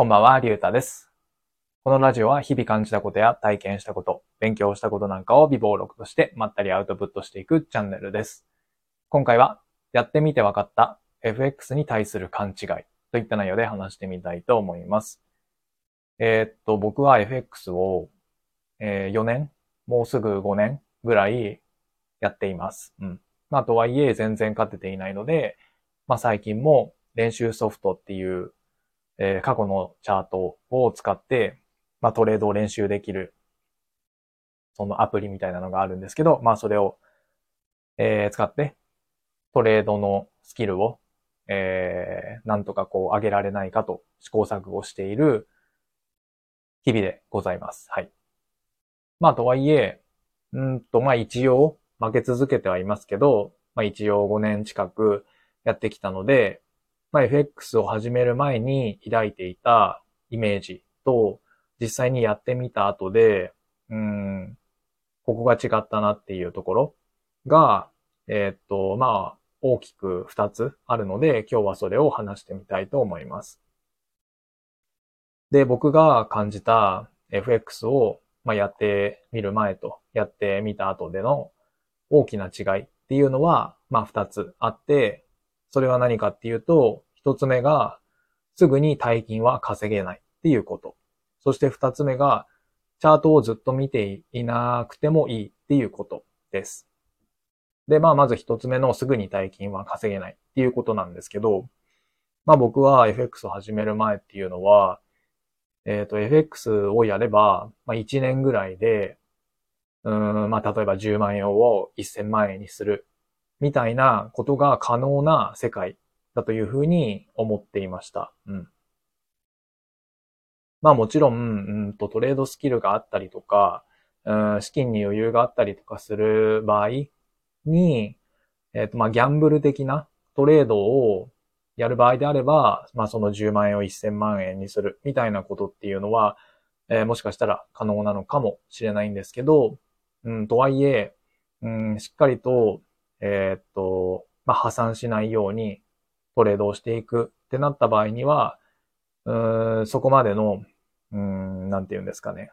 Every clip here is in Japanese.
こんばんは、りゅうたです。このラジオは日々感じたことや体験したこと、勉強したことなんかを微暴録としてまったりアウトプットしていくチャンネルです。今回は、やってみて分かった FX に対する勘違いといった内容で話してみたいと思います。えーっと、僕は FX を、え4年、もうすぐ5年ぐらいやっています。うん。まあ、とはいえ全然勝てていないので、まあ、最近も練習ソフトっていう、えー過去のチャートを使って、まあ、トレードを練習できる、そのアプリみたいなのがあるんですけど、まあ、それを、えー使って、トレードのスキルを、えーなんとかこう上げられないかと試行錯誤している日々でございます。はい。まあ、とはいえ、うんと、まあ、一応負け続けてはいますけど、まあ、一応5年近くやってきたので、まあ、FX を始める前に抱いていたイメージと、実際にやってみた後で、うん、ここが違ったなっていうところが、えーっと、まあ、大きく2つあるので、今日はそれを話してみたいと思います。で、僕が感じた FX を、まあ、やってみる前とやってみた後での大きな違いっていうのは、まあ、2つあって、それは何かっていうと、1つ目が、すぐに大金は稼げないっていうこと。そして2つ目が、チャートをずっと見ていなくてもいいっていうことです。で、まあ、まず1つ目のすぐに大金は稼げないっていうことなんですけど、まあ僕は FX を始める前っていうのは、えっ、と、FX をやれば、まあ1年ぐらいで、うん、まあ例えば10万円を1000万円にするみたいなことが可能な世界だというふうに思っていました。うん。まあもちろん、うんとトレードスキルがあったりとか、うん、資金に余裕があったりとかする場合に、えっ、とまあギャンブル的なトレードをやる場合であれば、まあその10万円を1000万円にするみたいなことっていうのは、えーもしかしたら可能なのかもしれないんですけど、うん、とはいえ、うん、しっかりと、えーっと、まあ、破産しないようにトレードをしていくってなった場合には、うん、そこまでの、うん、なんて言うんですかね。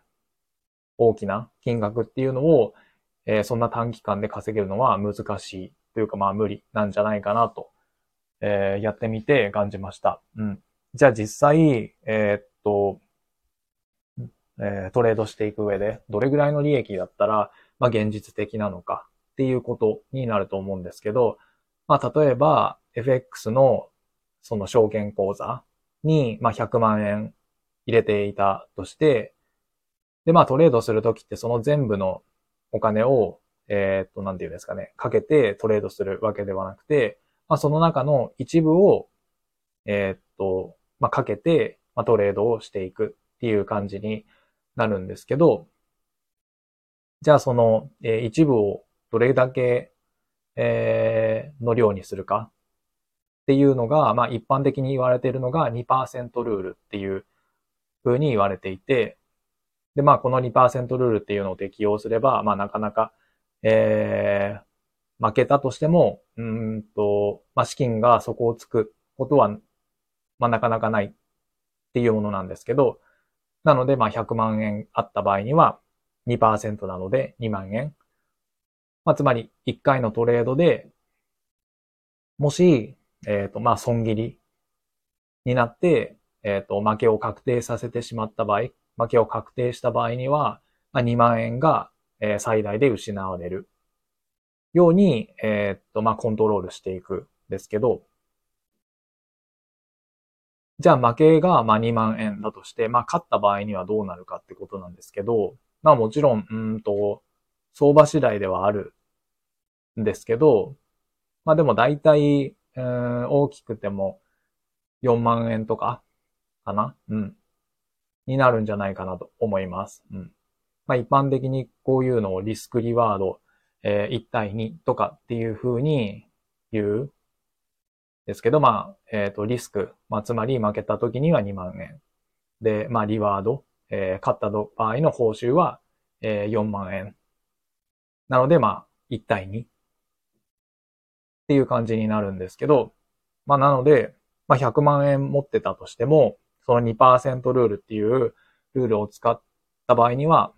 大きな金額っていうのを、えーそんな短期間で稼げるのは難しいというか、まあ無理なんじゃないかなと、えーやってみて感じました。うん。じゃあ実際、えーっと、えトレードしていく上で、どれぐらいの利益だったら、まあ現実的なのかっていうことになると思うんですけど、まあ例えば FX のその証券口座に、まあ100万円入れていたとして、でまあトレードするときってその全部のお金を、えーっと、なんていうんですかね、かけてトレードするわけではなくて、まあその中の一部を、えーっと、まあかけて、まあトレードをしていくっていう感じになるんですけど、じゃあその、えー一部をどれだけ、えーの量にするかっていうのが、まあ一般的に言われているのが2%ルールっていう風に言われていて、で、まあこの2%ルールっていうのを適用すれば、まあなかなか、えー負けたとしても、うんと、まあ資金がそこをつくことは、まあなかなかないっていうものなんですけど、なので、まあ、100万円あった場合には2%なので2万円。まあ、つまり1回のトレードで、もし、えっ、と、まあ、損切りになって、えっ、と、負けを確定させてしまった場合、負けを確定した場合には、まあ、2万円が、えー最大で失われるように、えっ、と、まあ、コントロールしていくんですけど、じゃあ負けがまあ2万円だとして、まあ勝った場合にはどうなるかってことなんですけど、まあもちろん、うんと、相場次第ではあるんですけど、まあでも大体、大きくても4万円とかかな？うん。になるんじゃないかなと思います。うん。まあ一般的にこういうのをリスクリワード、えー1対2とかっていう風に言うですけど、まあ、えっ、と、リスク、まあ、つまり負けた時には2万円。で、まあ、リワード、えー勝った場合の報酬は、えー4万円。なので、まあ、1対2っていう感じになるんですけど、まあ、なので、まあ、100万円持ってたとしても、その2%ルールっていうルールを使った場合には、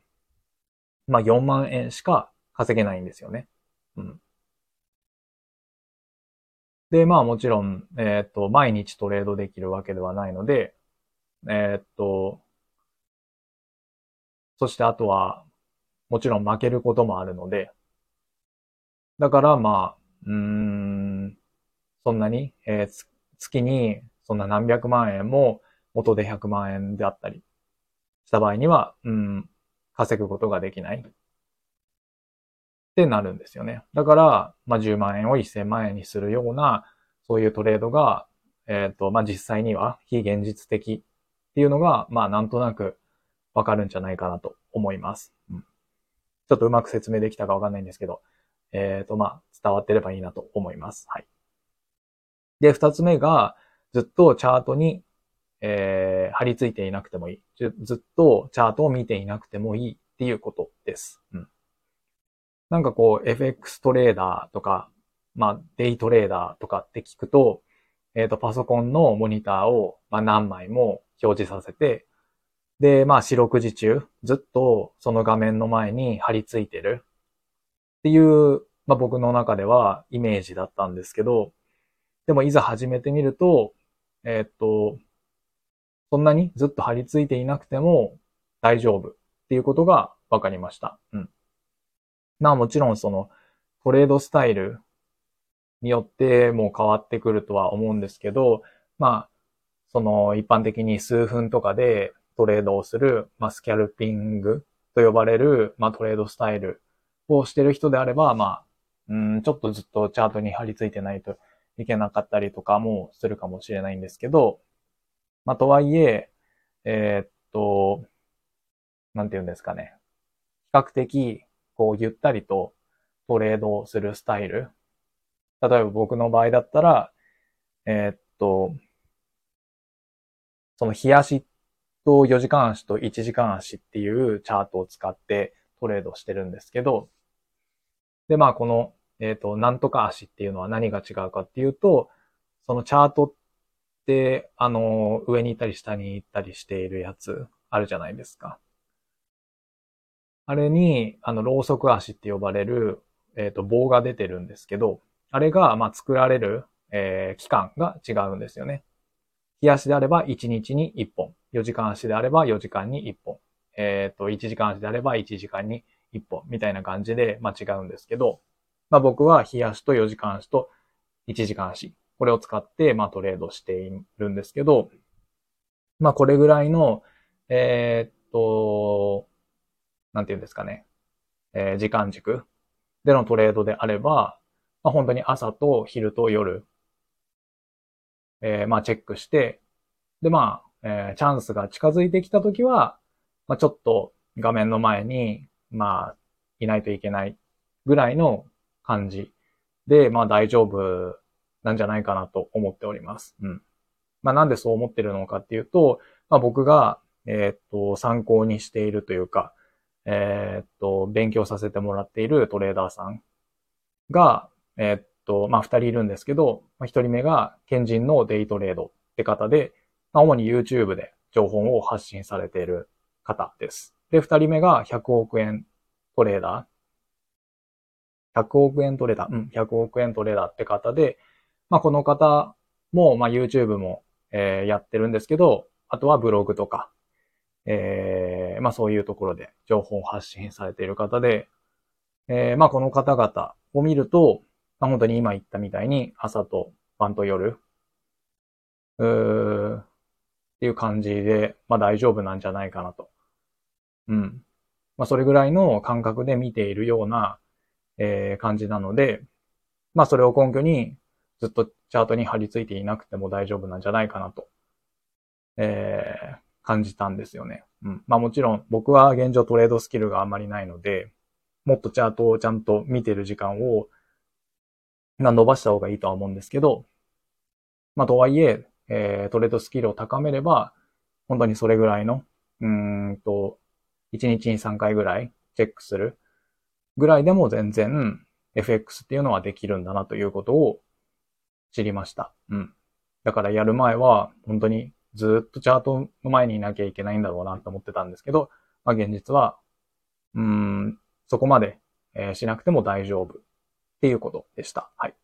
まあ4万円しか稼げないんですよね。うん。で、まあもちろん、えっ、と、毎日トレードできるわけではないので、えっ、と、そしてあとは、もちろん負けることもあるので、だからまあ、うん、そんなに、えー、月にそんな何百万円も元で100万円であったりした場合には、うん、稼ぐことができない。ってなるんですよね。だから、まあ、10万円を1000万円にするような、そういうトレードが、えっ、ー、と、まあ、実際には非現実的っていうのが、まあ、なんとなくわかるんじゃないかなと思います。うん、ちょっとうまく説明できたかわかんないんですけど、えっ、ー、と、まあ、伝わってればいいなと思います。はい。で、二つ目が、ずっとチャートに、えー、貼り付いていなくてもいい。ずっとチャートを見ていなくてもいいっていうことです。うん。なんかこう、FX トレーダーとか、まあ、デイトレーダーとかって聞くと、えっ、ー、と、パソコンのモニターを、まあ、何枚も表示させて、で、まあ、四六時中、ずっとその画面の前に貼り付いてるっていう、まあ、僕の中ではイメージだったんですけど、でもいざ始めてみると、えー、っと、そんなにずっと貼り付いていなくても大丈夫っていうことが分かりました。うん。まあもちろんそのトレードスタイルによっても変わってくるとは思うんですけど、まあ、その一般的に数分とかでトレードをする、まあ、スキャルピングと呼ばれる、まあ、トレードスタイルをしてる人であれば、まあ、うん、ちょっとずっとチャートに貼り付いてないといけなかったりとかもするかもしれないんですけど、まあ、とはいえ、えー、っと、なんて言うんですかね。比較的、こう、ゆったりとトレードをするスタイル。例えば僕の場合だったら、えー、っと、その日足と4時間足と1時間足っていうチャートを使ってトレードしてるんですけど、で、まあこのえっ、ー、と、なんとか足っていうのは何が違うかっていうと、そのチャートって、あの、上に行ったり下に行ったりしているやつあるじゃないですか。あれに、あの、ローソク足って呼ばれる、えっ、ー、と、棒が出てるんですけど、あれが、まあ、作られる、えー、期間が違うんですよね。日足であれば1日に1本。4時間足であれば4時間に1本。えっ、ー、と、1時間足であれば1時間に1本。みたいな感じで、まあ、違うんですけど、まあ僕は日足と4時間足と1時間足。これを使って、まあトレードしているんですけど、まあこれぐらいの、えー、っと、なんていうんですかね、えー、時間軸でのトレードであれば、まあ本当に朝と昼と夜、えー、まあチェックして、でまあ、えー、チャンスが近づいてきたときは、まあちょっと画面の前に、まあ、いないといけないぐらいの感じで、まあ大丈夫なんじゃないかなと思っております。うん。まあなんでそう思ってるのかっていうと、まあ僕が、えー、っと、参考にしているというか、えー、っと、勉強させてもらっているトレーダーさんが、えー、っと、まあ二人いるんですけど、まあ一人目が、賢人のデイトレードって方で、まあ主に YouTube で情報を発信されている方です。で、二人目が100億円トレーダー。100億円トレーダー、うん、100億円トレーダーって方で、まあこの方も、まあ YouTube も、えー、やってるんですけど、あとはブログとか、えー、まあそういうところで情報を発信されている方で、えー、まあこの方々を見ると、まあ本当に今言ったみたいに朝と晩と夜、うーっていう感じで、まあ大丈夫なんじゃないかなと。うん。まあそれぐらいの感覚で見ているような、えー、感じなので、まあそれを根拠にずっとチャートに貼り付いていなくても大丈夫なんじゃないかなと、えー、感じたんですよね。うん。まあもちろん僕は現状トレードスキルがあまりないので、もっとチャートをちゃんと見てる時間を、まあ、伸ばした方がいいとは思うんですけど、まあとはいえ、えー、トレードスキルを高めれば、本当にそれぐらいの、うんと、1日に3回ぐらいチェックするぐらいでも全然 FX っていうのはできるんだなということを知りました。うん。だからやる前は本当にずっとチャートの前にいなきゃいけないんだろうなと思ってたんですけど、まあ現実は、うん、そこまで、えー、しなくても大丈夫っていうことでした。はい。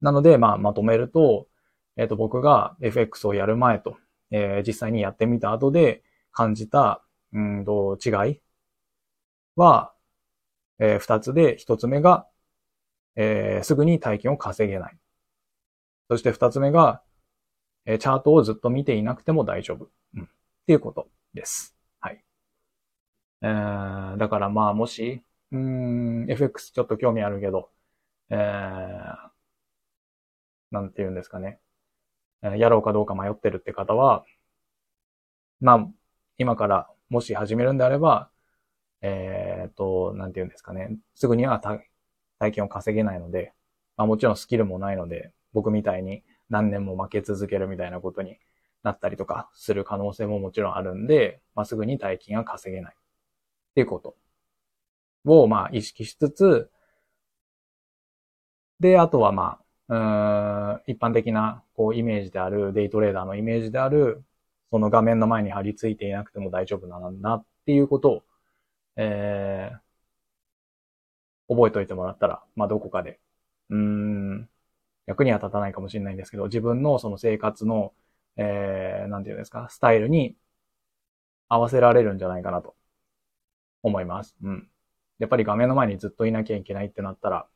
なので、まあまとめると、えっ、ー、と僕が FX をやる前と、えー、実際にやってみた後で感じた、うんと、違い？は、えー、二つで、一つ目が、えー、すぐに大金を稼げない。そして二つ目が、えー、チャートをずっと見ていなくても大丈夫。うん。っていうことです。はい。えー、だからまあ、もし、うん、FX ちょっと興味あるけど、えー、なんて言うんですかね。やろうかどうか迷ってるって方は、まあ、今からもし始めるんであれば、えっ、ー、と、なんて言うんですかね。すぐには体験を稼げないので、まあもちろんスキルもないので、僕みたいに何年も負け続けるみたいなことになったりとかする可能性ももちろんあるんで、まあ、すぐに大金が稼げないっていうことをまあ意識しつつ、で、あとはまあ、うん、一般的なこうイメージである、デイトレーダーのイメージである、その画面の前に貼り付いていなくても大丈夫なんだっていうことを、えー、覚えておいてもらったら、まあどこかで、うーん、役には立たないかもしれないんですけど、自分のその生活の、えー、なんていうんですか、スタイルに合わせられるんじゃないかなと思います。うん。やっぱり画面の前にずっといなきゃいけないってなったら、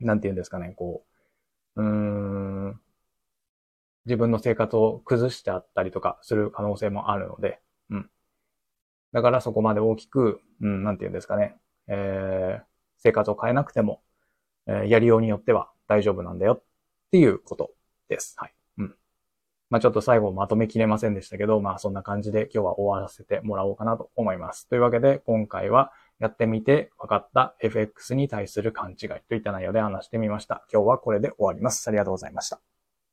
なんていうんですかね、こう、うーん、自分の生活を崩してあったりとかする可能性もあるので、うん。だからそこまで大きく、うん、なんていうんですかね、えー、生活を変えなくても、えー、やりようによっては大丈夫なんだよっていうことです。はい。うん。まあちょっと最後まとめきれませんでしたけど、まあそんな感じで今日は終わらせてもらおうかなと思います。というわけで今回はやってみて分かった FX に対する勘違いといった内容で話してみました。今日はこれで終わります。ありがとうございました。